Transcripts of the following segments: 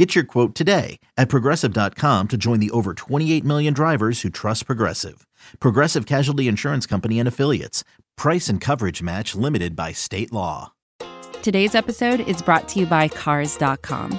Get your quote today at progressive.com to join the over 28 million drivers who trust Progressive. Progressive Casualty Insurance Company and Affiliates. Price and coverage match limited by state law. Today's episode is brought to you by Cars.com.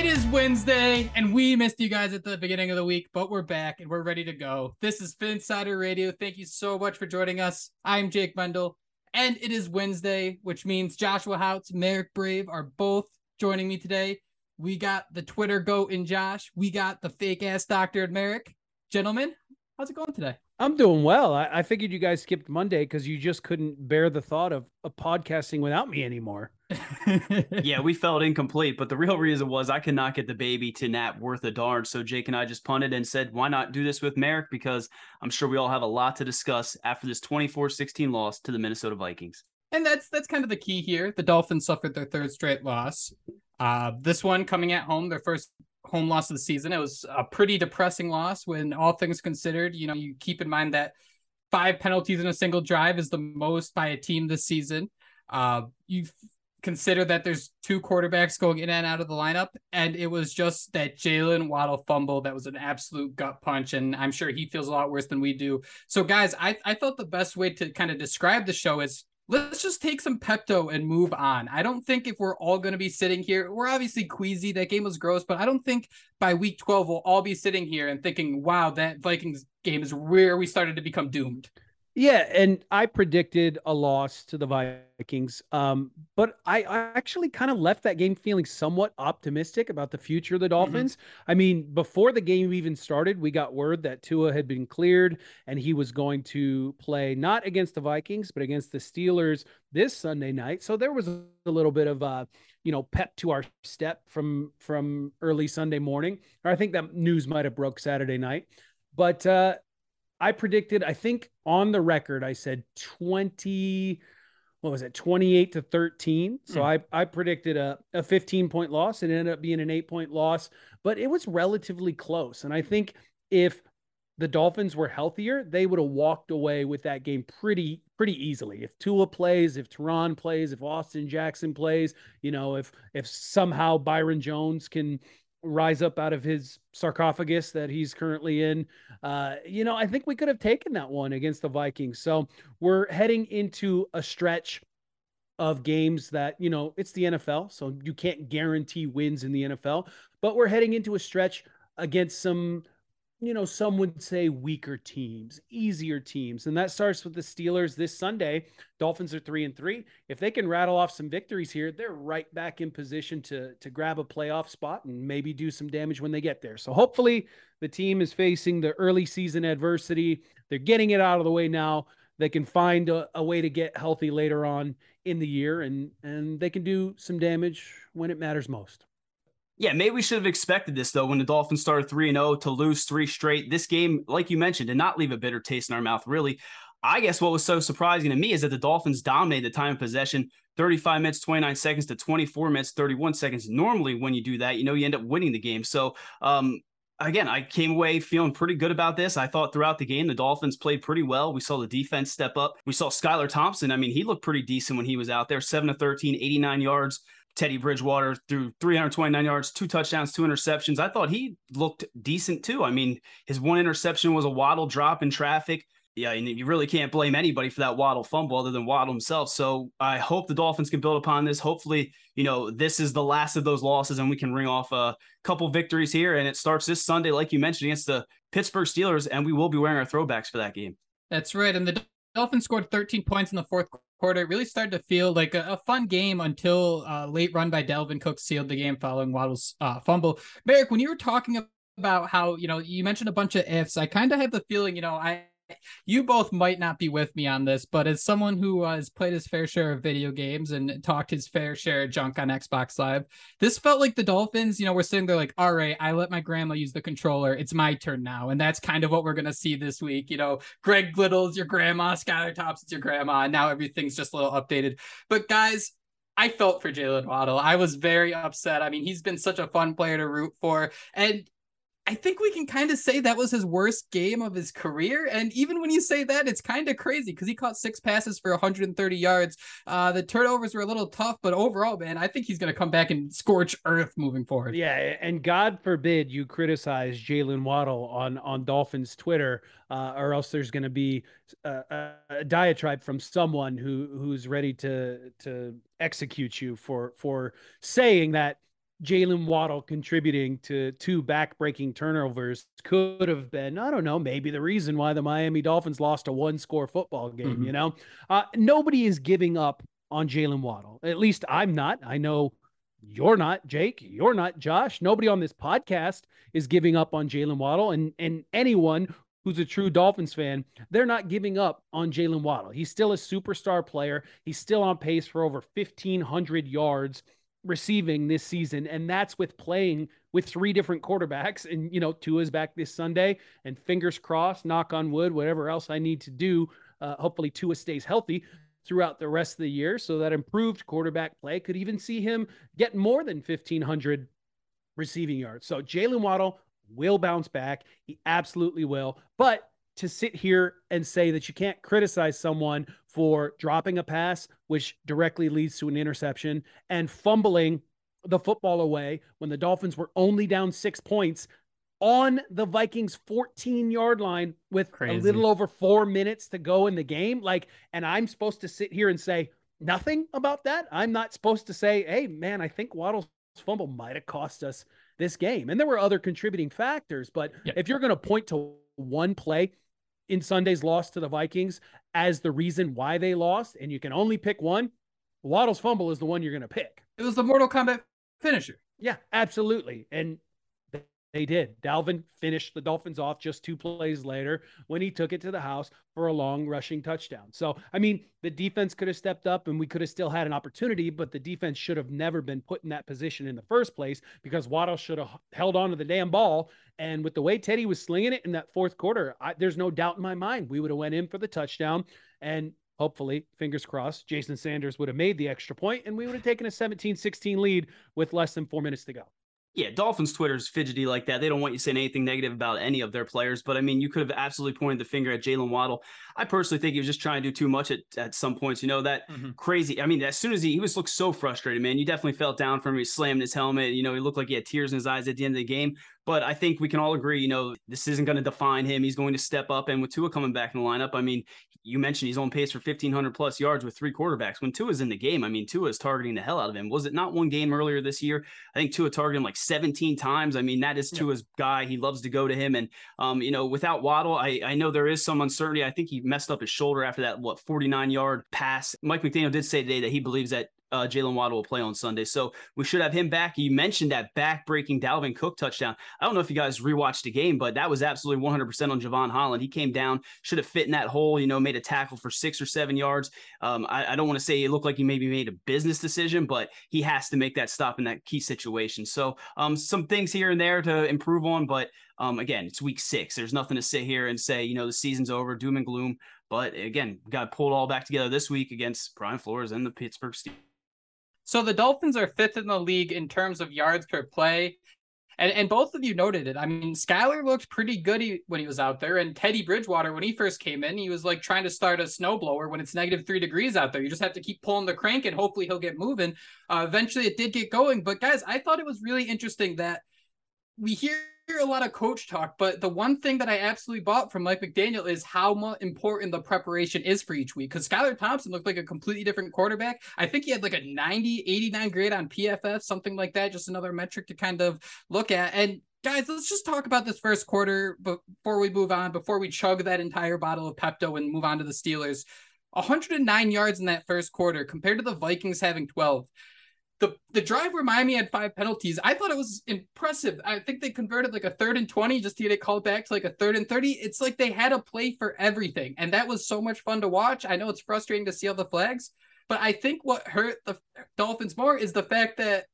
It is Wednesday, and we missed you guys at the beginning of the week, but we're back and we're ready to go. This is Phinsider Radio. Thank you so much for joining us. I'm Jake Mendel, and it is Wednesday, which means Joshua Houts, Marek Brave are both joining me today. We got the Twitter goat in Josh. We got the fake ass doctor in Marek. Gentlemen, how's it going today? I'm doing well. I, I figured you guys skipped Monday because you just couldn't bear the thought of, of podcasting without me anymore. Yeah, we felt incomplete, but the real reason was I could not get the baby to nap worth a darn. So Jake and I just punted and said, why not do this with Marek? Because I'm sure we all have a lot to discuss after this 24-16 loss to the Minnesota Vikings. And that's that's kind of the key here. The Dolphins suffered their third straight loss. Uh, this one coming at home, their first home loss of the season. It was a pretty depressing loss when all things considered. You know, you keep in mind that five penalties in a single drive is the most by a team this season. Uh, you consider that there's two quarterbacks going in and out of the lineup, and it was just that Jaylen Waddle fumble that was an absolute gut punch, and I'm sure he feels a lot worse than we do. So, guys, I I thought the best way to kind of describe the show is let's just take some Pepto and move on. I don't think if we're all going to be sitting here, we're obviously queasy. That game was gross, but I don't think by week 12 we'll all be sitting here and thinking, wow, that Vikings game is where we started to become doomed. Yeah, and I predicted a loss to the Vikings, um, but I, I actually kind of left that game feeling somewhat optimistic about the future of the mm-hmm. Dolphins. Mm-hmm. I mean, before the game even started, we got word that Tua had been cleared and he was going to play not against the Vikings, but against the Steelers this Sunday night. So there was a little bit of uh, you know, pep to our step from from early Sunday morning. Or I think that news might have broke Saturday night. But uh, I predicted, I think on the record, I said 20, what was it, 28 to 13. So mm. I, I predicted a, a 15 point loss. And it ended up being an eight point loss, but it was relatively close. And I think if the Dolphins were healthier, they would have walked away with that game pretty pretty easily. If Tua plays, if Terron plays, if Austin Jackson plays, you know, if if somehow Byron Jones can rise up out of his sarcophagus that he's currently in. Uh, you know, I think we could have taken that one against the Vikings. So we're heading into a stretch of games that, you know, it's the NFL. So you can't guarantee wins in the NFL, but we're heading into a stretch against some you know, some would say weaker teams, easier teams. And that starts with the Steelers this Sunday. Dolphins are three and three. If they can rattle off some victories here, they're right back in position to to grab a playoff spot and maybe do some damage when they get there. So hopefully the team is facing the early season adversity. They're getting it out of the way now. They can find a, a way to get healthy later on in the year and and they can do some damage when it matters most. Yeah, maybe we should have expected this though when the Dolphins started 3 and 0 to lose three straight. This game, like you mentioned, did not leave a bitter taste in our mouth, really. I guess what was so surprising to me is that the Dolphins dominated the time of possession 35 minutes, 29 seconds to 24 minutes, 31 seconds. Normally, when you do that, you know, you end up winning the game. So, um, again, I came away feeling pretty good about this. I thought throughout the game, the Dolphins played pretty well. We saw the defense step up. We saw Skylar Thompson. I mean, he looked pretty decent when he was out there 7 to 13, 89 yards. Teddy Bridgewater threw 329 yards, two touchdowns, two interceptions. I thought he looked decent too. I mean, his one interception was a waddle drop in traffic. Yeah, and you really can't blame anybody for that Waddle fumble other than Waddle himself. So I hope the Dolphins can build upon this. Hopefully, you know, this is the last of those losses and we can ring off a couple victories here. And it starts this Sunday, like you mentioned, against the Pittsburgh Steelers, and we will be wearing our throwbacks for that game. That's right. And the Dolphins scored 13 points in the fourth quarter. It really started to feel like a, a fun game until uh, late run by Dalvin Cook sealed the game following Waddle's uh, fumble. Marek, when you were talking about how, you know, you mentioned a bunch of ifs, I kind of have the feeling, you know, I you both might not be with me on this, but as someone who uh, has played his fair share of video games and talked his fair share of junk on Xbox Live, this felt like the Dolphins, you know, we're sitting there like, all right, I let my grandma use the controller. It's my turn now. And that's kind of what we're going to see this week. You know, Greg Little's your grandma, Skylar Thompson's your grandma, and now everything's just a little updated. But guys, I felt for Jaylen Waddle. I was very upset. I mean, he's been such a fun player to root for. And I think we can kind of say that was his worst game of his career. And even when you say that, it's kind of crazy because he caught six passes for 130 yards. Uh, the turnovers were a little tough, but overall, man, I think he's going to come back and scorch earth moving forward. Yeah, and God forbid you criticize Jaylen Waddle on on Dolphins Twitter, uh, or else there's going to be a, a, diatribe from someone who who's ready to to execute you for for saying that Jaylen Waddle contributing to two back-breaking turnovers could have been, I don't know, maybe the reason why the Miami Dolphins lost a one-score football game. Mm-hmm. You know, uh, nobody is giving up on Jaylen Waddle. At least I'm not. I know you're not, Jake. You're not, Josh. Nobody on this podcast is giving up on Jaylen Waddle, and and anyone who's a true Dolphins fan, they're not giving up on Jaylen Waddle. He's still a superstar player. He's still on pace for over 1,500 yards receiving this season, and that's with playing with three different quarterbacks. And you know, Tua's back this Sunday, and fingers crossed, knock on wood, whatever else I need to do. Uh, hopefully, Tua stays healthy throughout the rest of the year, so that improved quarterback play could even see him get more than fifteen hundred receiving yards. So Jaylen Waddle will bounce back. He absolutely will. But to sit here and say that you can't criticize someone for dropping a pass, which directly leads to an interception, and fumbling the football away when the Dolphins were only down six points on the Vikings 14 yard line with Crazy. a little over four minutes to go in the game. Like, and I'm supposed to sit here and say nothing about that. I'm not supposed to say, hey, man, I think Waddle's fumble might have cost us this game. And there were other contributing factors, but yep. if you're going to point to one play in Sunday's loss to the Vikings as the reason why they lost, and you can only pick one, Waddle's fumble is the one you're going to pick. It was the Mortal Kombat finisher. Yeah, absolutely. And they did. Dalvin finished the Dolphins off just two plays later when he took it to the house for a long rushing touchdown. So, I mean, the defense could have stepped up and we could have still had an opportunity, but the defense should have never been put in that position in the first place because Waddle should have held on to the damn ball. And with the way Teddy was slinging it in that fourth quarter, I, there's no doubt in my mind we would have went in for the touchdown. And hopefully, fingers crossed, Jason Sanders would have made the extra point and we would have taken a 17 16 lead with less than four minutes to go. Yeah, Dolphins Twitter's fidgety like that. They don't want you saying anything negative about any of their players. But I mean, you could have absolutely pointed the finger at Jaylen Waddle. I personally think he was just trying to do too much at, at some points. You know, that mm-hmm. crazy. I mean, as soon as he, he was looked so frustrated, man. You definitely felt down for him. He slammed his helmet. You know, he looked like he had tears in his eyes at the end of the game. But I think we can all agree, you know, this isn't going to define him. He's going to step up. And with Tua coming back in the lineup, I mean, you mentioned he's on pace for 1,500 plus yards with three quarterbacks. When Tua's in the game, I mean, Tua is targeting the hell out of him. Was it not one game earlier this year? I think Tua targeted him like 17 times. I mean, that is Tua's guy. He loves to go to him. And, um, you know, without Waddle, I, I know there is some uncertainty. I think he messed up his shoulder after that, what, 49 yard pass. Mike McDaniel did say today that he believes that uh, Jaylen Waddle will play on Sunday. So we should have him back. You mentioned that back-breaking Dalvin Cook touchdown. I don't know if you guys rewatched the game, but that was absolutely 100% on Jevon Holland. He came down, should have fit in that hole, you know, made a tackle for six or seven yards. Um, I, I, don't want to say it looked like he maybe made a business decision, but he has to make that stop in that key situation. So um, some things here and there to improve on, but um, again, it's week six. There's nothing to sit here and say, you know, the season's over, doom and gloom. But again, got pulled all back together this week against Brian Flores and the Pittsburgh Steelers. So the Dolphins are fifth in the league in terms of yards per play. And, and both of you noted it. I mean, Skylar looked pretty good when he was out there. And Teddy Bridgewater, when he first came in, he was like trying to start a snowblower when it's negative three degrees out there. You just have to keep pulling the crank and hopefully he'll get moving. Uh, eventually it did get going. But guys, I thought it was really interesting that we hear a lot of coach talk, but the one thing that I absolutely bought from Mike McDaniel is how important the preparation is for each week. Because Skylar Thompson looked like a completely different quarterback. I think he had like a 90, 89 grade on PFF, something like that. Just another metric to kind of look at. And guys, let's just talk about this first quarter before we move on, before we chug that entire bottle of Pepto and move on to the Steelers. 109 yards in that first quarter compared to the Vikings having 12 the the drive where Miami had five penalties, I thought it was impressive. I think they converted like a third and 20 just to get it called back to like a third and 30. It's like they had a play for everything. And that was so much fun to watch. I know it's frustrating to see all the flags, but I think what hurt the Dolphins more is the fact that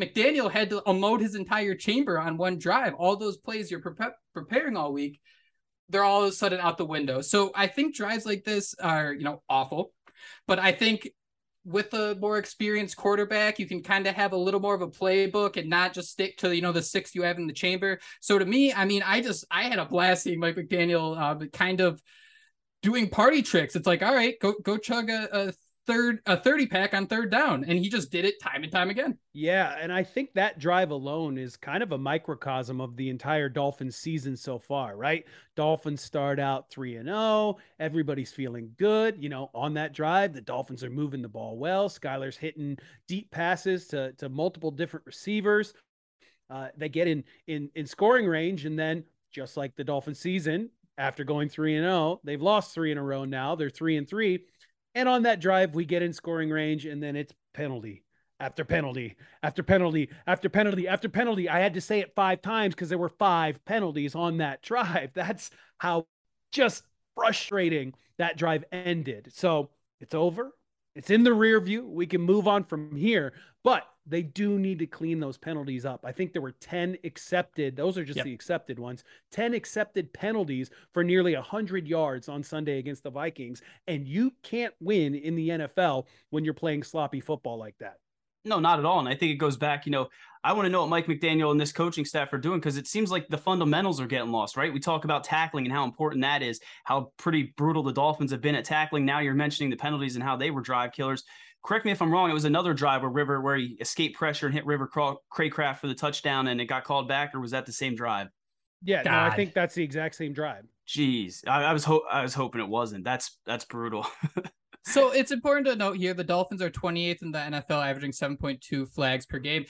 McDaniel had to unload his entire chamber on one drive. All those plays you're pre- preparing all week, they're all of a sudden out the window. So I think drives like this are, you know, awful. But I think with a more experienced quarterback, you can kind of have a little more of a playbook and not just stick to you know the six you have in the chamber. So to me, I mean, I just I had a blast seeing Mike McDaniel uh, kind of doing party tricks. It's like, all right, go go chug a, a third a 30 pack on third down and he just did it time and time again. Yeah and i think that drive alone is kind of a microcosm of the entire dolphins season so far right? Dolphins start out 3 and 0 everybody's feeling good you know on that drive the dolphins are moving the ball well skylar's hitting deep passes to to multiple different receivers. Uh, they get in in in scoring range and then just like the dolphin season after going 3 and 0 they've lost 3 in a row now they're 3 and 3 and on that drive, we get in scoring range, and then it's penalty after penalty after penalty after penalty after penalty. I had to say it five times because there were five penalties on that drive. That's how just frustrating that drive ended. So it's over. It's in the rear view. We can move on from here, but they do need to clean those penalties up. I think there were 10 accepted. Those are just yep. the accepted ones. 10 accepted penalties for nearly 100 yards on Sunday against the Vikings. And you can't win in the NFL when you're playing sloppy football like that. No, not at all. And I think it goes back, you know, I want to know what Mike McDaniel and this coaching staff are doing because it seems like the fundamentals are getting lost, right? We talk about tackling and how important that is, how pretty brutal the Dolphins have been at tackling. Now you're mentioning the penalties and how they were drive killers. Correct me if I'm wrong. It was another drive where River, where he escaped pressure and hit River Cracraft for the touchdown, and it got called back, or was that the same drive? Yeah, God. no, I think that's the exact same drive. Jeez, I, I was ho- I was hoping it wasn't. That's that's brutal. so it's important to note here the Dolphins are 28th in the NFL, averaging 7.2 flags per game.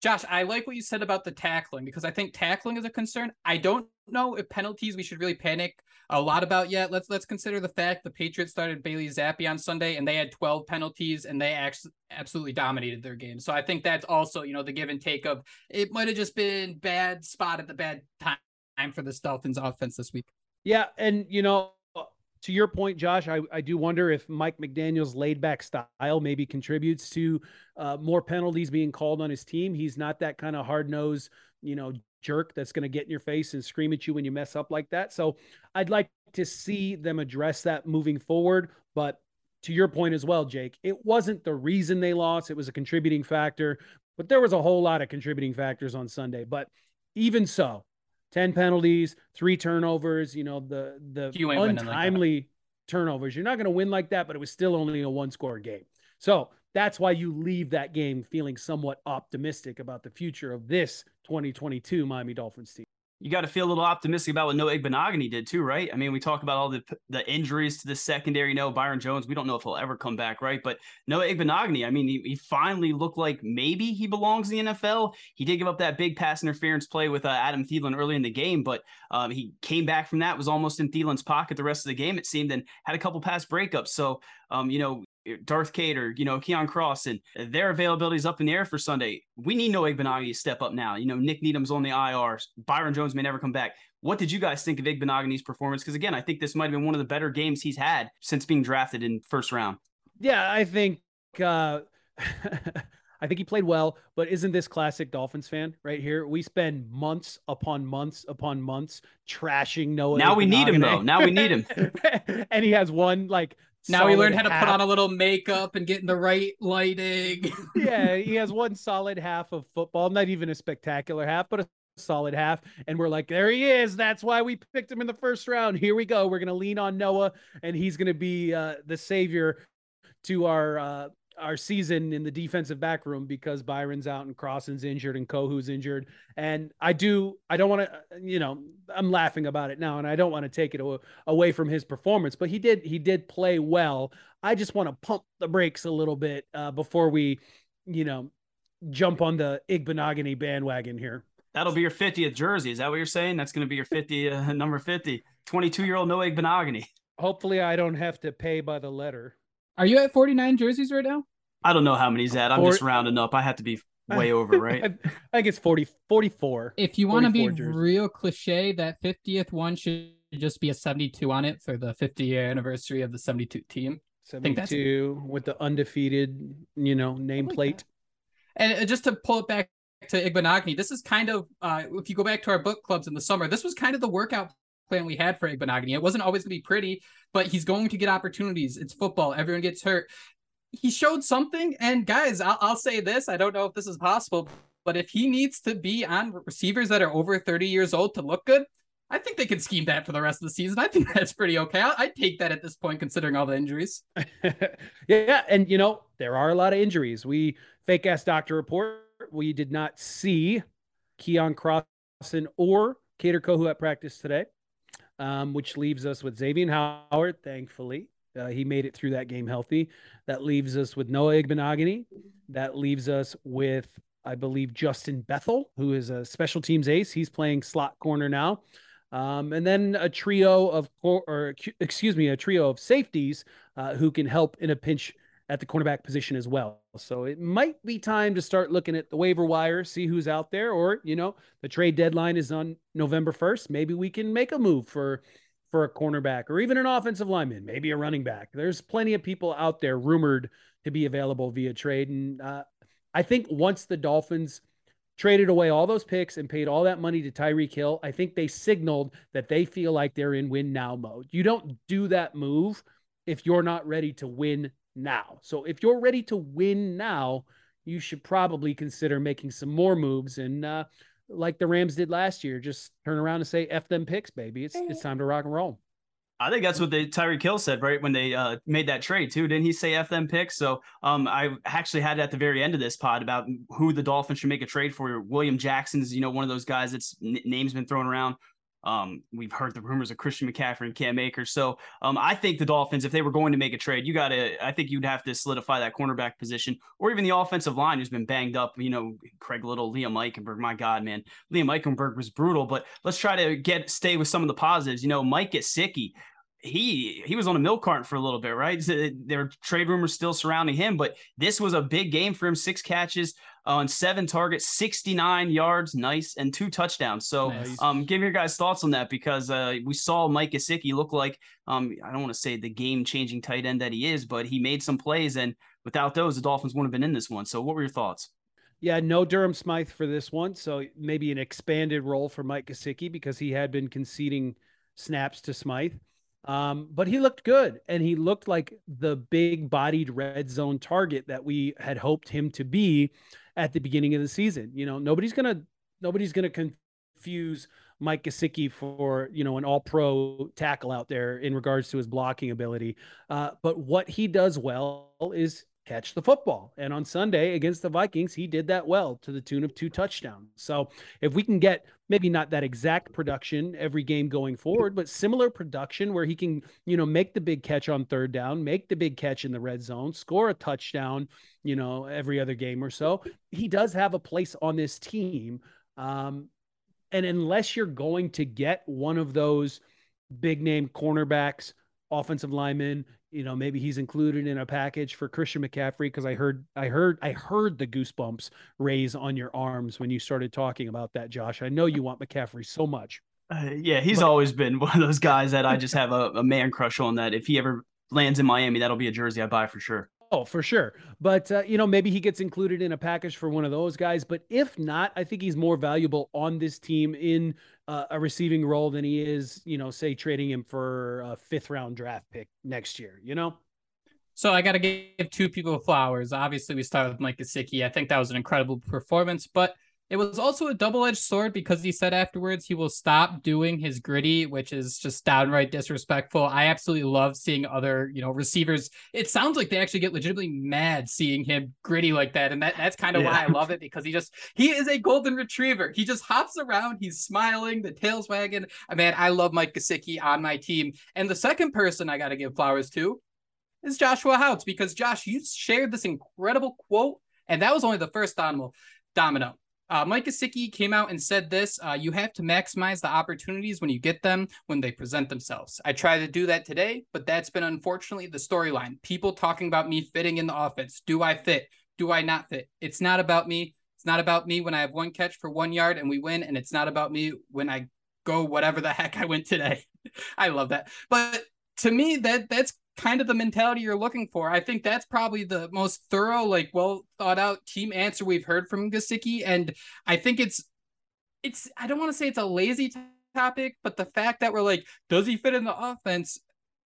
Josh, I like what you said about the tackling because I think tackling is a concern. I don't know if penalties we should really panic a lot about yet. Let's let's consider the fact the Patriots started Bailey Zappe on Sunday and they had 12 penalties and they actually absolutely dominated their game. So I think that's also, you know, the give and take of it might have just been bad spot at the bad time for the Dolphins offense this week. Yeah, and you know, to your point, Josh, I, I do wonder if Mike McDaniel's laid back style maybe contributes to uh, more penalties being called on his team. He's not that kind of hard nosed, you know, jerk that's going to get in your face and scream at you when you mess up like that. So I'd like to see them address that moving forward. But to your point as well, Jake, it wasn't the reason they lost, it was a contributing factor, but there was a whole lot of contributing factors on Sunday. But even so, 10 penalties, three turnovers, you know, the the untimely like turnovers. You're not going to win like that, but it was still only a one score game. So that's why you leave that game feeling somewhat optimistic about the future of this 2022 Miami Dolphins team you got to feel a little optimistic about what Noah Igbinoghene did too, right? I mean, we talk about all the the injuries to the secondary. You know, Byron Jones, we don't know if he'll ever come back, right? But Noah Igbinoghene, I mean, he, he finally looked like maybe he belongs in the NFL. He did give up that big pass interference play with uh, Adam Thielen early in the game, but um, he came back from that, was almost in Thielen's pocket the rest of the game, it seemed, and had a couple pass breakups. So, um, you know, Darth Cater, you know, Keon Cross, and their availability is up in the air for Sunday. We need Noah Igbinoghene to step up now. You know, Nik Needham's on the IR. Byron Jones may never come back. What did you guys think of Igbinoghene's performance? Because again, I think this might have been one of the better games he's had since being drafted in first round. Yeah, I think uh I think he played well, but isn't this classic Dolphins fan right here? We spend months upon months upon months trashing Noah. Now we need him though. Now we need him. and he has one like now he learned how to put on a little makeup and get in the right lighting. yeah, he has one solid half of football, not even a spectacular half, but a solid half. And we're like, there he is. That's why we picked him in the first round. Here we go. We're going to lean on Noah, and he's going to be uh, the savior to our uh, our season in the defensive back room because Byron's out and Crossen's injured and Kohou's injured. And I do, I don't want to, you know, I'm laughing about it now and I don't want to take it away from his performance, but he did, he did play well. I just want to pump the brakes a little bit uh, before we, you know, jump on the Igbinoghene bandwagon here. That'll be your 50th jersey. Is that what you're saying? That's going to be your 50, uh, number 50, 22 year old Noah Igbinoghene. Hopefully I don't have to pay by the letter. Are you at 49 jerseys right now? I don't know how many he's at. I'm Four, just rounding up. I have to be way over, right? I think it's 40, 44. If you want to be jerseys. real cliche, that 50th one should just be a 72 on it for the 50 year anniversary of the 72 team. 72 with the undefeated, you know, nameplate. Like and uh, just to pull it back to Igbinoghene, this is kind of, uh, if you go back to our book clubs in the summer, this was kind of the workout plan we had for Igbinoghene. It wasn't always going to be pretty, but he's going to get opportunities. It's football. Everyone gets hurt. He showed something. And guys, I'll, I'll say this. I don't know if this is possible, but if he needs to be on receivers that are over 30 years old to look good, I think they can scheme that for the rest of the season. I think that's pretty okay. I, I'd take that at this point, considering all the injuries. yeah. And, you know, there are a lot of injuries. We fake ass doctor report. We did not see Keion Crossen or Kader Kohou at practice today um, which leaves us with Xavier Howard, thankfully. Uh, he made it through that game healthy. That leaves us with Noah Igbinoghene. That leaves us with, I believe, Justin Bethel, who is a special teams ace. He's playing slot corner now. Um, and then a trio of, or excuse me, a trio of safeties uh, who can help in a pinch at the cornerback position as well. So it might be time to start looking at the waiver wire, see who's out there, or you know, the trade deadline is on November 1st. Maybe we can make a move for for a cornerback or even an offensive lineman, maybe a running back. There's plenty of people out there rumored to be available via trade. And uh, I think once the Dolphins traded away all those picks and paid all that money to Tyreek Hill, I think they signaled that they feel like they're in win now mode. You don't do that move if you're not ready to win now. So if you're ready to win now, you should probably consider making some more moves and uh, like the Rams did last year, just turn around and say "f them picks, baby." It's it's time to rock and roll. I think that's what the Tyreek Hill said right when they uh, made that trade too. Didn't he say "f them picks"? So um, I actually had it at the very end of this pod about who the Dolphins should make a trade for. William Jackson's, you know, one of those guys that's n- names been thrown around. Um, we've heard the rumors of Christian McCaffrey and Cam Akers. So um, I think the Dolphins, if they were going to make a trade, you got to, I think you'd have to solidify that cornerback position or even the offensive line who's been banged up. You know, Greg Little, Liam Eichenberg. My God, man, Liam Eichenberg was brutal. But let's try to get stay with some of the positives. You know, Mike Gesicki he he was on a milk carton for a little bit, right? There are trade rumors still surrounding him, but this was a big game for him. Six catches on seven targets, 69 yards, nice, and two touchdowns. So, nice. um, give your guys thoughts on that because uh, we saw Mike Gesicki look like um, I don't want to say the game changing tight end that he is, but he made some plays, and without those, the Dolphins wouldn't have been in this one. So, what were your thoughts? Yeah, no Durham Smythe for this one, so maybe an expanded role for Mike Gesicki because he had been conceding snaps to Smythe. Um, but he looked good and he looked like the big bodied red zone target that we had hoped him to be at the beginning of the season. You know, nobody's gonna nobody's gonna confuse Mike Gesicki for you know an all pro tackle out there in regards to his blocking ability. Uh, but what he does well is catch the football. And on Sunday against the Vikings, he did that well to the tune of two touchdowns. So if we can get maybe not that exact production every game going forward, but similar production where he can, you know, make the big catch on third down, make the big catch in the red zone, score a touchdown, you know, every other game or so, he does have a place on this team. Um, and unless you're going to get one of those big name cornerbacks, offensive lineman. you know maybe he's included in a package for Christian McCaffrey because I heard I heard I heard the goosebumps raise on your arms when you started talking about that Josh. I know you want McCaffrey so much. Uh, yeah, he's but, always been one of those guys that I just have a, a man crush on that if he ever lands in Miami that'll be a jersey I buy for sure. Oh, for sure. But, uh, you know, maybe he gets included in a package for one of those guys. But if not, I think he's more valuable on this team in uh, a receiving role than he is, you know, say trading him for a fifth round draft pick next year, you know? So I got to give two people flowers. Obviously, we start with Mike Gesicki. I think that was an incredible performance. But It was also a double edged sword because he said afterwards he will stop doing his gritty, which is just downright disrespectful. I absolutely love seeing other, you know, receivers. It sounds like they actually get legitimately mad seeing him gritty like that. And that, that's kind of yeah. why I love it because he just, he is a golden retriever. He just hops around, he's smiling, the tail's wagging. Man, I love Mike Gesicki on my team. And the second person I got to give flowers to is Joshua Houts because Josh, you shared this incredible quote, and that was only the first domino. Domino. Uh, Mike Gesicki came out and said this: uh, "You have to maximize the opportunities when you get them when they present themselves." I try to do that today, but that's been unfortunately the storyline. People talking about me fitting in the offense. Do I fit? Do I not fit? It's not about me. It's not about me when I have one catch for one yard and we win, and it's not about me when I go whatever the heck I went today. I love that, but to me that that's kind of the mentality you're looking for. I think that's probably the most thorough, like well thought out team answer we've heard from Gesicki. And I think it's it's I don't want to say it's a lazy t- topic, but the fact that we're like, does he fit in the offense?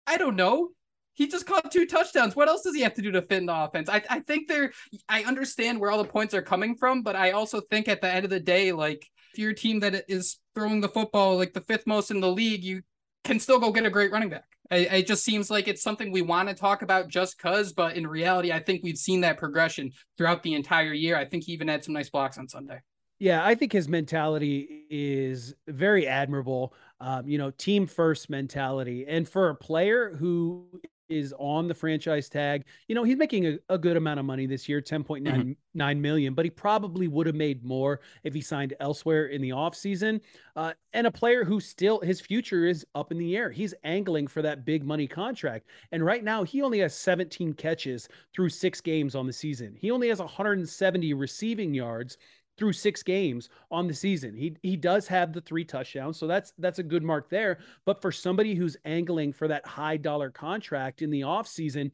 I don't know. He just caught two touchdowns. What else does he have to do to fit in the offense? I, I think there I understand where all the points are coming from, but I also think at the end of the day, like if you're a team that is throwing the football like the fifth most in the league, you can still go get a great running back. It, it just seems like it's something we want to talk about just cause, but in reality, I think we've seen that progression throughout the entire year. I think he even had some nice blocks on Sunday. Yeah, I think his mentality is very admirable. Um, you know, team first mentality. And for a player who is on the franchise tag. You know, he's making a, a good amount of money this year, 10.9 mm-hmm. 9 million, but he probably would have made more if he signed elsewhere in the offseason. Uh, and a player who still his future is up in the air. He's angling for that big money contract. And right now he only has 17 catches through six games on the season. He only has 170 receiving yards through six games on the season. He he does have the three touchdowns, so that's that's a good mark there. But for somebody who's angling for that high dollar contract in the offseason,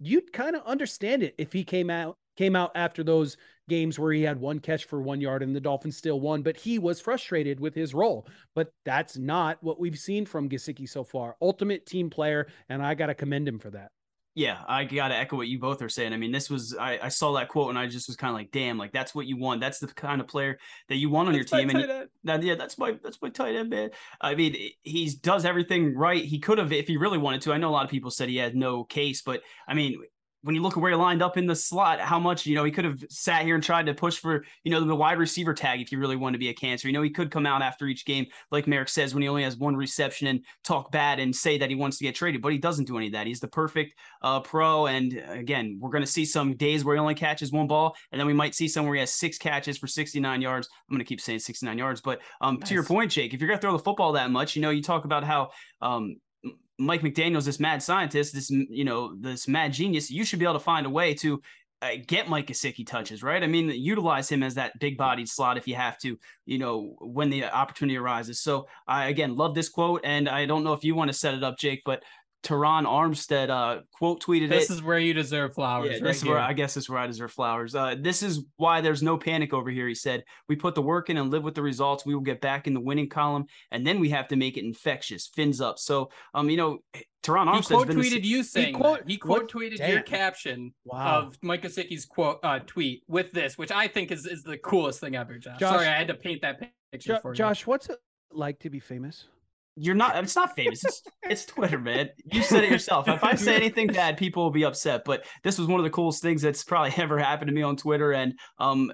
you'd kind of understand it if he came out came out after those games where he had one catch for one yard and the Dolphins still won, but he was frustrated with his role. But that's not what we've seen from Gesicki so far. Ultimate team player, and I got to commend him for that. Yeah, I got to echo what you both are saying. I mean, this was I, I saw that quote and I just was kind of like, damn, like that's what you want. That's the kind of player that you want on that's your team. And that, yeah, that's my that's my tight end man. I mean, he does everything right. He could have if he really wanted to. I know a lot of people said he had no case, but I mean, when you look at where he lined up in the slot, how much, you know, he could have sat here and tried to push for, you know, the wide receiver tag if he really wanted to be a cancer. You know, he could come out after each game, like Marek says, when he only has one reception and talk bad and say that he wants to get traded, but he doesn't do any of that. He's the perfect uh, pro. And again, we're going to see some days where he only catches one ball, and then we might see some where he has six catches for 69 yards. I'm going to keep saying 69 yards, but um, nice. to your point, Jake, if you're going to throw the football that much, you know, you talk about how um, Mike McDaniel's this mad scientist, this you know this mad genius. You should be able to find a way to uh, get Mike Gesicki touches, right? I mean, utilize him as that big bodied slot if you have to, you know, when the opportunity arises. So I again love this quote, and I don't know if you want to set it up, Jake, but Terron Armstead uh, quote tweeted this it. This is where you deserve flowers. Yeah, right this is where I guess this is where I deserve flowers. Uh, this is why there's no panic over here. He said, "We put the work in and live with the results. We will get back in the winning column, and then we have to make it infectious, fins up." So, um, you know, Terron Armstead quote tweeted you saying he quote, he quote tweeted your caption wow. of Mike Gesicki's quote uh, tweet with this, which I think is is the coolest thing ever. Josh, Josh Sorry, I had to paint that picture jo- for you. Josh, what's it like to be famous? You're not. It's not famous. It's, it's Twitter, man. You said it yourself. If I say anything bad, people will be upset. But this was one of the coolest things that's probably ever happened to me on Twitter. And um,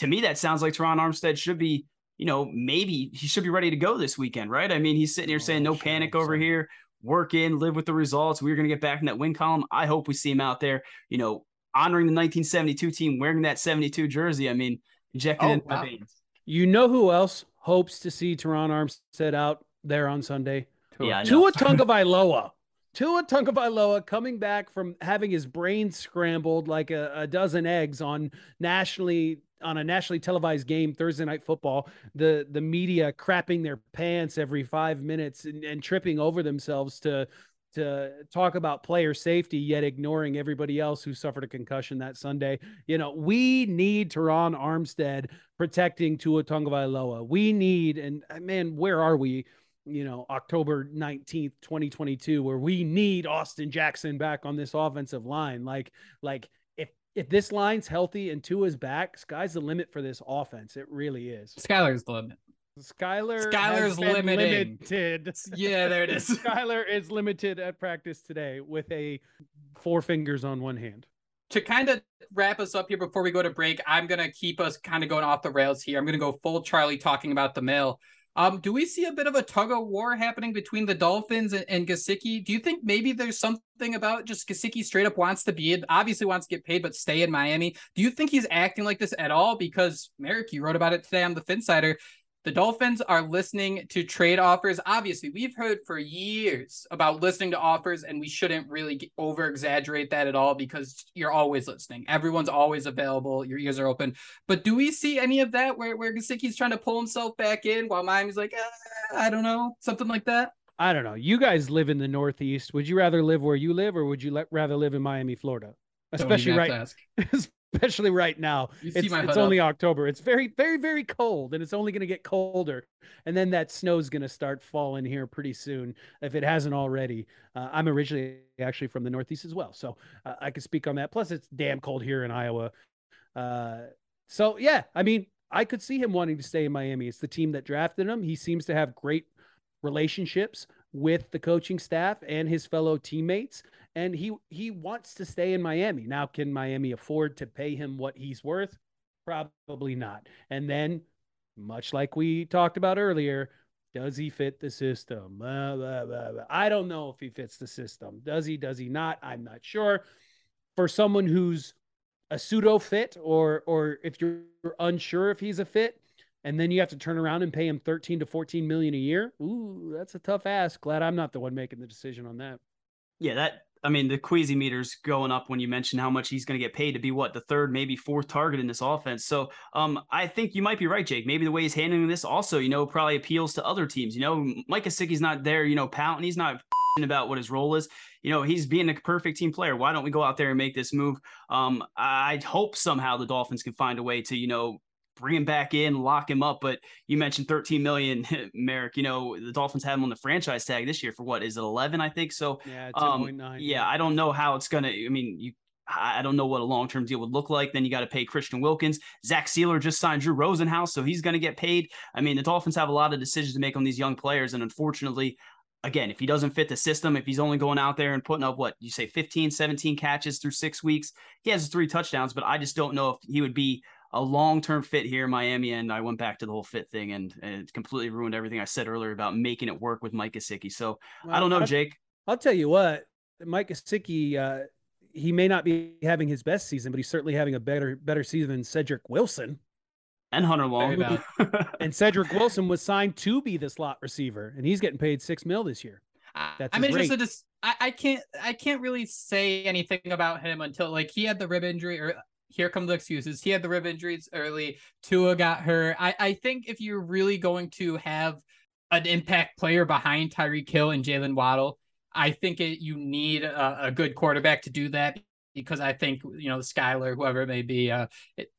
to me, that sounds like Terron Armstead should be. You know, maybe he should be ready to go this weekend, right? I mean, he's sitting here saying, "No sure, panic over so. here. Work in, live with the results. We're going to get back in that win column." I hope we see him out there. You know, honoring the 1972 team, wearing that 72 jersey. I mean, injected oh, in wow. my veins. You know who else hopes to see Terron Armstead out there on Sunday? Tua. Yeah, Tua Tagovailoa. Tua Tagovailoa coming back from having his brain scrambled like a, a, dozen eggs on nationally on a nationally televised game Thursday night football. The the media crapping their pants every five minutes and, and tripping over themselves to to talk about player safety, yet ignoring everybody else who suffered a concussion that Sunday. You know, we need Terron Armstead protecting Tua Tagovailoa. We need, and man, where are we? You know, October 19th, 2022, where we need Austin Jackson back on this offensive line. Like, like if if this line's healthy and Tua's back, sky's the limit for this offense. It really is. Skylar's the limit. Skylar Skylar's limited. Yeah, there it is. Skylar is limited at practice today with a four fingers on one hand. To kind of wrap us up here before we go to break, I'm gonna keep us kind of going off the rails here. I'm gonna go full Charlie talking about the mail. Um, do we see a bit of a tug of war happening between the Dolphins and, and Gesicki? Do you think maybe there's something about just Gesicki straight up wants to be, obviously wants to get paid, but stay in Miami? Do you think he's acting like this at all? Because Marek, you wrote about it today on the Phinsider. The Dolphins are listening to trade offers. Obviously, we've heard for years about listening to offers, and we shouldn't really over exaggerate that at all because you're always listening. Everyone's always available. Your ears are open. But do we see any of that where, where Gesicki's trying to pull himself back in while Miami's like, ah, I don't know, something like that? I don't know. You guys live in the Northeast. Would you rather live where you live, or would you let, rather live in Miami, Florida? Especially right, especially right now. You it's, it's only October. It's very, very, very cold, and it's only going to get colder. And then that snow's going to start falling here pretty soon, if it hasn't already. Uh, I'm originally actually from the Northeast as well, so uh, I can speak on that. Plus, it's damn cold here in Iowa. Uh, so yeah, I mean, I could see him wanting to stay in Miami. It's the team that drafted him. He seems to have great relationships with the coaching staff and his fellow teammates and he he wants to stay in Miami. Now can Miami afford to pay him what he's worth? Probably not. And then much like we talked about earlier, does he fit the system? Blah, blah, blah, I don't know if he fits the system. Does he? Does he not? I'm not sure. For someone who's a pseudo fit, or or if you're unsure if he's a fit, and then you have to turn around and pay him 13 to 14 million a year. Ooh, that's a tough ask. Glad I'm not the one making the decision on that. Yeah, that I mean, the Queasy meters going up when you mention how much he's going to get paid to be what the third, maybe fourth target in this offense. So, um, I think you might be right, Jake. Maybe the way he's handling this also, you know, probably appeals to other teams. You know, Mike Gesicki's not there, you know, pouting. He's not about what his role is. You know, he's being a perfect team player. Why don't we go out there and make this move? Um, I hope somehow the Dolphins can find a way to, you know, bring him back in, lock him up. But you mentioned 13 million, Marek. You know, the Dolphins have him on the franchise tag this year for what is it 11? I think so. Yeah, 10.9. Um, yeah, I don't know how it's gonna. I mean, you. I don't know what a long term deal would look like. Then you got to pay Christian Wilkins. Zach Sieler just signed Drew Rosenhaus, so he's going to get paid. I mean, the Dolphins have a lot of decisions to make on these young players. And unfortunately, again, if he doesn't fit the system, if he's only going out there and putting up what you say 15, 17 catches through six weeks, he has three touchdowns, but I just don't know if he would be a long term fit here in Miami. And I went back to the whole fit thing and, and it completely ruined everything I said earlier about making it work with Mike Gesicki. So well, I don't know, Jake. I'll tell you what, Mike Gesicki, uh, he may not be having his best season, but he's certainly having a better better season than Cedric Wilson. And Hunter Long. and Cedric Wilson was signed to be the slot receiver, and he's getting paid six mil this year. That's I'm interested rate. to. I, I can't. I can't really say anything about him until like he had the rib injury, or here come the excuses. He had the rib injuries early. Tua got hurt. I, I think if you're really going to have an impact player behind Tyreek Hill and Jaylen Waddle, I think it, you need a, a, good quarterback to do that because I think you know Skylar, whoever it may be, uh, it,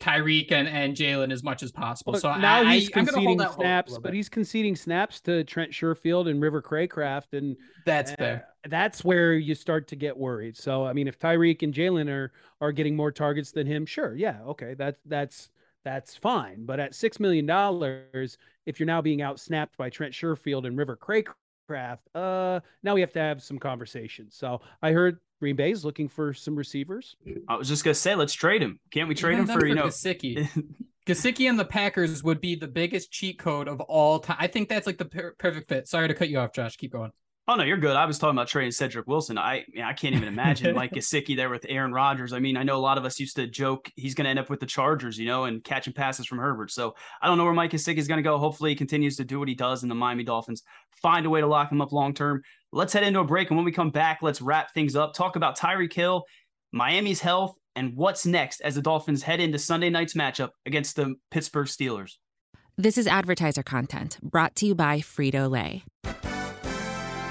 Tyreek and, and Jaylen as much as possible. so now I, he's conceding snaps, but he's conceding snaps to Trent Sherfield and River Cracraft, and that's fair. That's where you start to get worried. So I mean, if Tyreek and Jaylen are are getting more targets than him, sure, yeah, okay, that's that's that's fine. But at six million dollars, if you're now being outsnapped by Trent Sherfield and River Cracraft, uh, now we have to have some conversations. So I heard Green Bay is looking for some receivers. I was just gonna say, let's trade him. Can't we trade him for, for you know Gesicki? Gesicki and the Packers would be the biggest cheat code of all time. I think that's like the per- perfect fit. Sorry to cut you off, Josh. Keep going. Oh no, you're good. I was talking about trading Cedric Wilson. I I can't even imagine Mike Gesicki there with Aaron Rodgers. I mean, I know a lot of us used to joke he's going to end up with the Chargers, you know, and catching passes from Herbert. So I don't know where Mike Gesicki is going to go. Hopefully, he continues to do what he does, and the Miami Dolphins find a way to lock him up long term. Let's head into a break, and when we come back, let's wrap things up. Talk about Tyreek Hill, Miami's health, and what's next as the Dolphins head into Sunday night's matchup against the Pittsburgh Steelers. This is advertiser content brought to you by Frito Lay.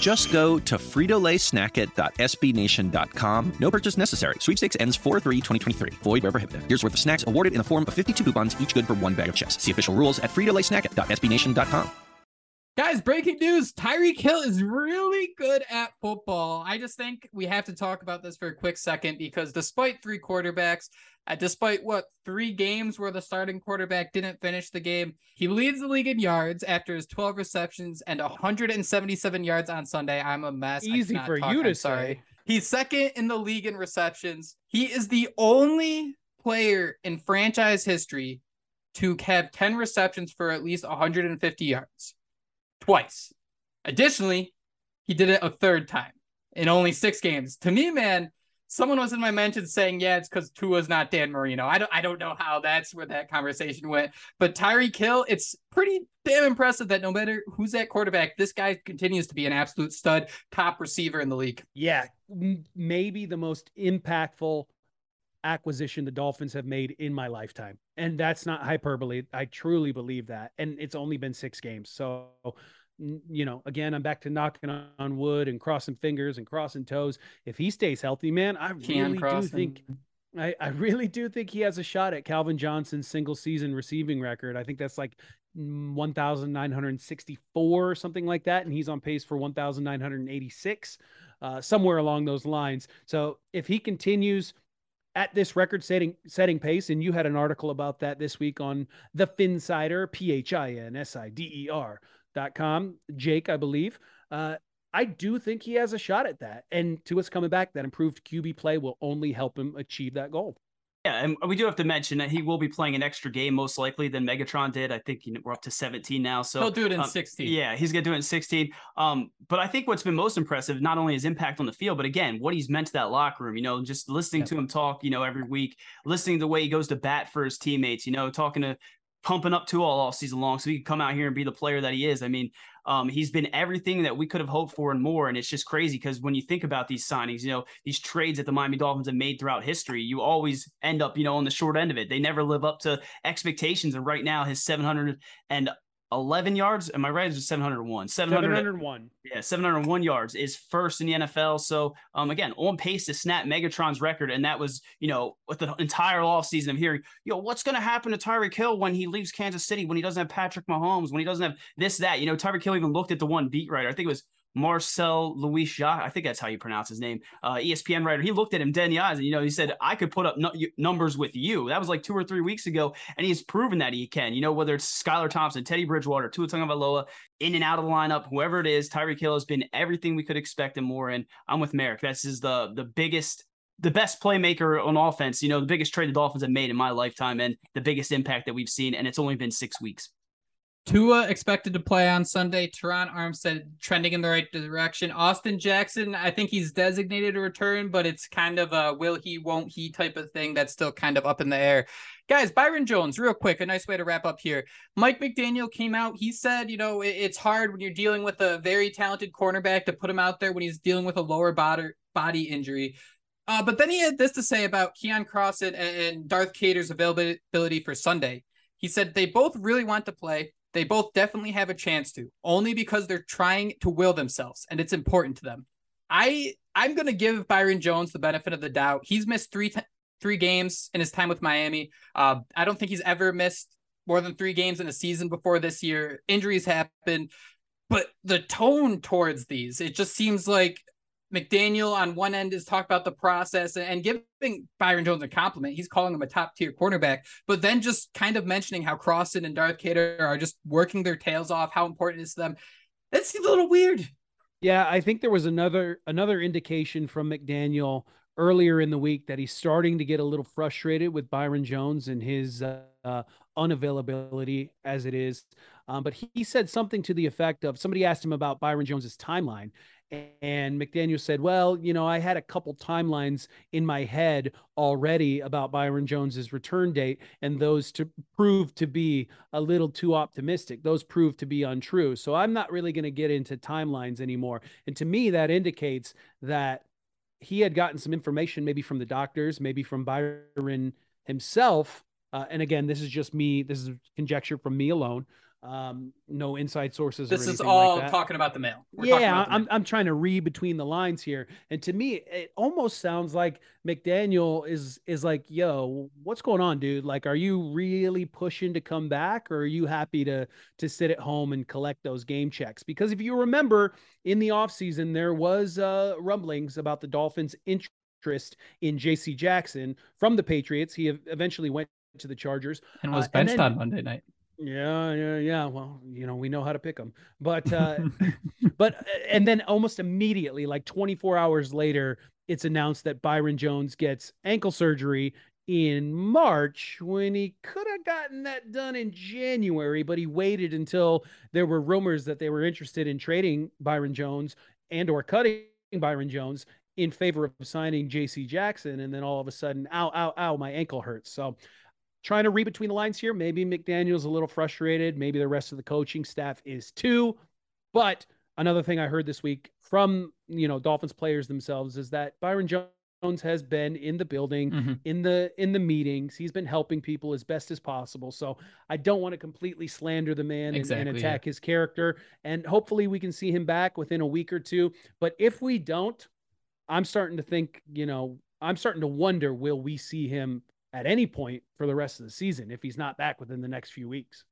Just go to fritolaysnackit.sbnation.com. No purchase necessary. Sweepstakes ends 4-3-2023. Void where prohibited. Here's worth of snacks awarded in the form of 52 coupons, each good for one bag of chips. See official rules at fritolaysnackit.sbnation.com. Guys, breaking news. Tyreek Hill is really good at football. I just think we have to talk about this for a quick second because despite three quarterbacks, uh, despite what three games where the starting quarterback didn't finish the game, he leads the league in yards after his 12 receptions and 177 yards on Sunday. I'm a mess. Easy for talk. you to I'm sorry. say. He's second in the league in receptions. He is the only player in franchise history to have 10 receptions for at least 150 yards twice. Additionally, he did it a third time in only six games. To me, man, someone was in my mentions saying, "Yeah, it's because Tua's not Dan Marino." I don't, I don't know how that's where that conversation went. But Tyreek Hill, it's pretty damn impressive that no matter who's at quarterback, this guy continues to be an absolute stud, top receiver in the league. Yeah, maybe the most impactful acquisition the Dolphins have made in my lifetime. And that's not hyperbole. I truly believe that. And it's only been six games. So, you know, again, I'm back to knocking on- wood and crossing fingers and crossing toes. If he stays healthy, man, I really do think. I, I really do think he has a shot at Calvin Johnson's single season receiving record. I think that's like mm, 1,964 or something like that. And he's on pace for 1,986, uh, somewhere along those lines. So if he continues at this record setting setting pace, and you had an article about that this week on the Phinsider, P H I N S I D E R com, Jake, I believe. Uh, I do think he has a shot at that. And Tua's coming back, that improved QB play will only help him achieve that goal. Yeah, and we do have to mention that he will be playing an extra game most likely than Megatron did. I think you know, we're up to 17 now. So He'll do it in um, 16. Yeah, he's gonna do it in 16. Um, but I think what's been most impressive, not only his impact on the field, but again, what he's meant to that locker room. You know, just listening Yeah. to him talk, you know, every week, listening to the way he goes to bat for his teammates. You know, talking to pumping up to all all season long, so he can come out here and be the player that he is. I mean, um, he's been everything that we could have hoped for and more. And it's just crazy because when you think about these signings, you know, these trades that the Miami Dolphins have made throughout history, you always end up, you know, on the short end of it. They never live up to expectations. And right now, his 711 yards, am I right? Is 701? 700, 701. yeah, 701 yards is first in the NFL. So, um, again, on pace to snap Megatron's record. And that was, you know, with the entire offseason of hearing, you know, what's going to happen to Tyreek Hill when he leaves Kansas City, when he doesn't have Patrick Mahomes, when he doesn't have this, that. You know, Tyreek Hill even looked at the one beat writer. I think it was Marcel Louis Jacques. I think that's how you pronounce his name. Uh, ESPN writer. He looked at him dead in the eyes and, you know, he said, I could put up nu- numbers with you. That was like two or three weeks ago. And he's proven that he can, you know, whether it's Skylar Thompson, Teddy Bridgewater, Tua Tagovailoa, in and out of the lineup, whoever it is, Tyreek Hill has been everything we could expect and more. And I'm with Marek. This is the the biggest, the best playmaker on offense. You know, the biggest trade the Dolphins have made in my lifetime, and the biggest impact that we've seen. And it's only been six weeks. Tua expected to play on Sunday. Terron Armstead trending in the right direction. Austin Jackson, I think he's designated to return, but it's kind of a will he, won't he type of thing that's still kind of up in the air. Guys, Byron Jones, real quick, a nice way to wrap up here. Mike McDaniel came out. He said, you know, it's hard when you're dealing with a very talented cornerback to put him out there when he's dealing with a lower body, injury. Uh, but then he had this to say about Keion Cross and Darth Cater's availability for Sunday. He said they both really want to play. They both definitely have a chance to, only because they're trying to will themselves, and it's important to them. I I'm gonna give Byron Jones the benefit of the doubt. He's missed three t- three games in his time with Miami. Uh, I don't think he's ever missed more than three games in a season before this year. Injuries happen, but the tone towards these, it just seems like McDaniel on one end is talk about the process and, giving Byron Jones a compliment. He's calling him a top tier cornerback, but then just kind of mentioning how Crossen and Darth Cater are just working their tails off, how important it is to them. That seems a little weird. Yeah, I think there was another another indication from McDaniel earlier in the week that he's starting to get a little frustrated with Byron Jones and his uh, uh, unavailability as it is. Um, but he, he said something to the effect of somebody asked him about Byron Jones's timeline, and McDaniel said, Well, you know, I had a couple timelines in my head already about Byron Jones's return date, and those to prove to be a little too optimistic. Those proved to be untrue. So I'm not really going to get into timelines anymore. And to me, that indicates that he had gotten some information, maybe from the doctors, maybe from Byron himself. Uh, and again, this is just me, this is conjecture from me alone um no inside sources this is all like talking about the mail. We're yeah i'm i'm trying to read between the lines here. And to me it almost sounds like mcdaniel is is like yo what's going on dude? Like are you really pushing to come back or are you happy to to sit at home and collect those game checks? Because if you remember in the offseason there was uh rumblings about the dolphins interest in jc jackson from the patriots. He eventually went to the chargers. And was uh, benched and then, on monday night yeah, yeah, yeah. Well, you know, we know how to pick them. But uh but uh, and then almost immediately like 24 hours later, it's announced that Byron Jones gets ankle surgery in March when he could have gotten that done in January, but he waited until there were rumors that they were interested in trading Byron Jones and or cutting Byron Jones in favor of signing JC Jackson and then all of a sudden ow ow ow my ankle hurts. So trying to read between the lines here. Maybe McDaniel's a little frustrated. Maybe the rest of the coaching staff is too. But another thing I heard this week from you know Dolphins players themselves is that Byron Jones has been in the building, mm-hmm. in the in the meetings. He's been helping people as best as possible. So I don't want to completely slander the man exactly, and, and, attack yeah. his character. And hopefully we can see him back within a week or two. But if we don't, I'm starting to think, you know, I'm starting to wonder, will we see him at any point for the rest of the season if he's not back within the next few weeks.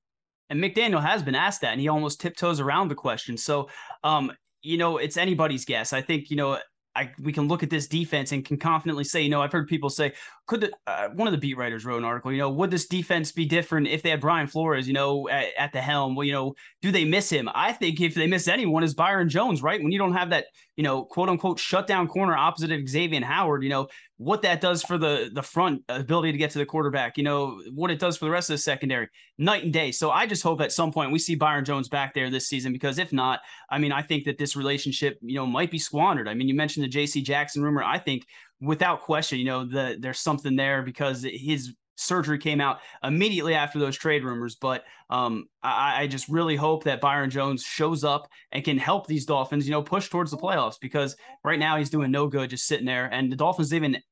And McDaniel has been asked that, and he almost tiptoes around the question. So, um, you know, it's anybody's guess. I think, you know, I, we can look at this defense and can confidently say, you know, I've heard people say, could the, uh, one of the beat writers wrote an article, you know, would this defense be different if they had Brian Flores, you know, at, at, the helm? Well, you know, do they miss him? I think if they miss anyone is Byron Jones, right? When you don't have that, you know, quote unquote shutdown corner opposite of Xavier Howard, you know, what that does for the the front ability to get to the quarterback, you know, what it does for the rest of the secondary, night and day. So I just hope at some point we see Byron Jones back there this season because if not, I mean, I think that this relationship, you know, might be squandered. I mean, you mentioned the JC Jackson rumor. I think without question, you know, the, there's something there because his surgery came out immediately after those trade rumors. But um, I, I, just really hope that Byron Jones shows up and can help these Dolphins, you know, push towards the playoffs because right now he's doing no good just sitting there. And the Dolphins didn't even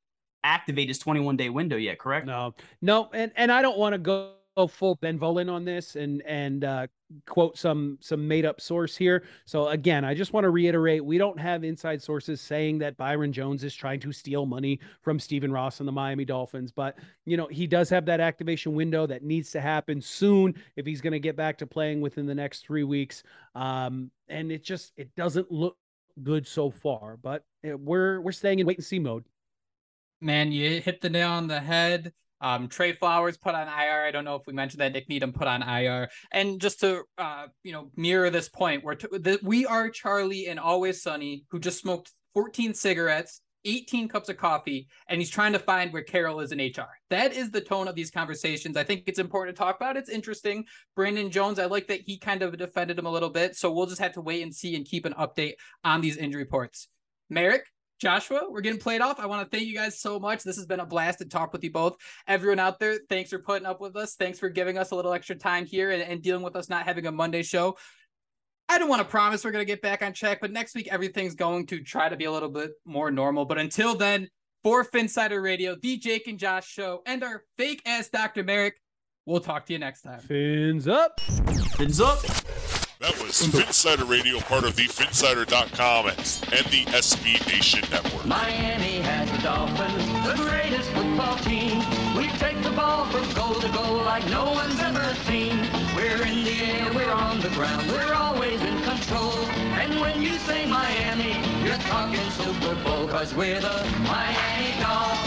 activate his 21 day window yet, correct? No, no. And, and I don't want to go full Ben Volin on this and and uh, quote some some made up source here. So again, I just want to reiterate: we don't have inside sources saying that Byron Jones is trying to steal money from Stephen Ross and the Miami Dolphins. But you know, he does have that activation window that needs to happen soon if he's going to get back to playing within the next three weeks. Um, and it just it doesn't look good so far. But eh, we're we're staying in wait and see mode. Man, you hit the nail on the head. Um, Trey Flowers put on IR. I don't know if we mentioned that Nik Needham put on IR. And just to uh, you know mirror this point, where t- the, we are Charlie and Always Sunny, who just smoked 14 cigarettes, 18 cups of coffee, and he's trying to find where Carol is in HR. That is the tone of these conversations. I think it's important to talk about. It's interesting. Brandon Jones, I like that he kind of defended him a little bit. So we'll just have to wait and see and keep an update on these injury reports. Marek, Joshua, we're getting played off. I want to thank you guys so much. This has been a blast to talk with you both. Everyone out there, thanks for putting up with us. Thanks for giving us a little extra time here and, and dealing with us not having a Monday show. I don't want to promise we're going to get back on track, but next week everything's going to try to be a little bit more normal. But until then, for Phinsider Radio, the Jake and Josh show, and our fake ass Dr. Marek, we'll talk to you next time. Fins up. Fins up. That was Phinsider Radio, part of the Phinsider.com and the SB Nation Network. Miami has the Dolphins, the greatest football team. We take the ball from goal to goal like no one's ever seen. We're in the air, we're on the ground, we're always in control. And when you say Miami, you're talking Super Bowl, cause we're the Miami Dolphins.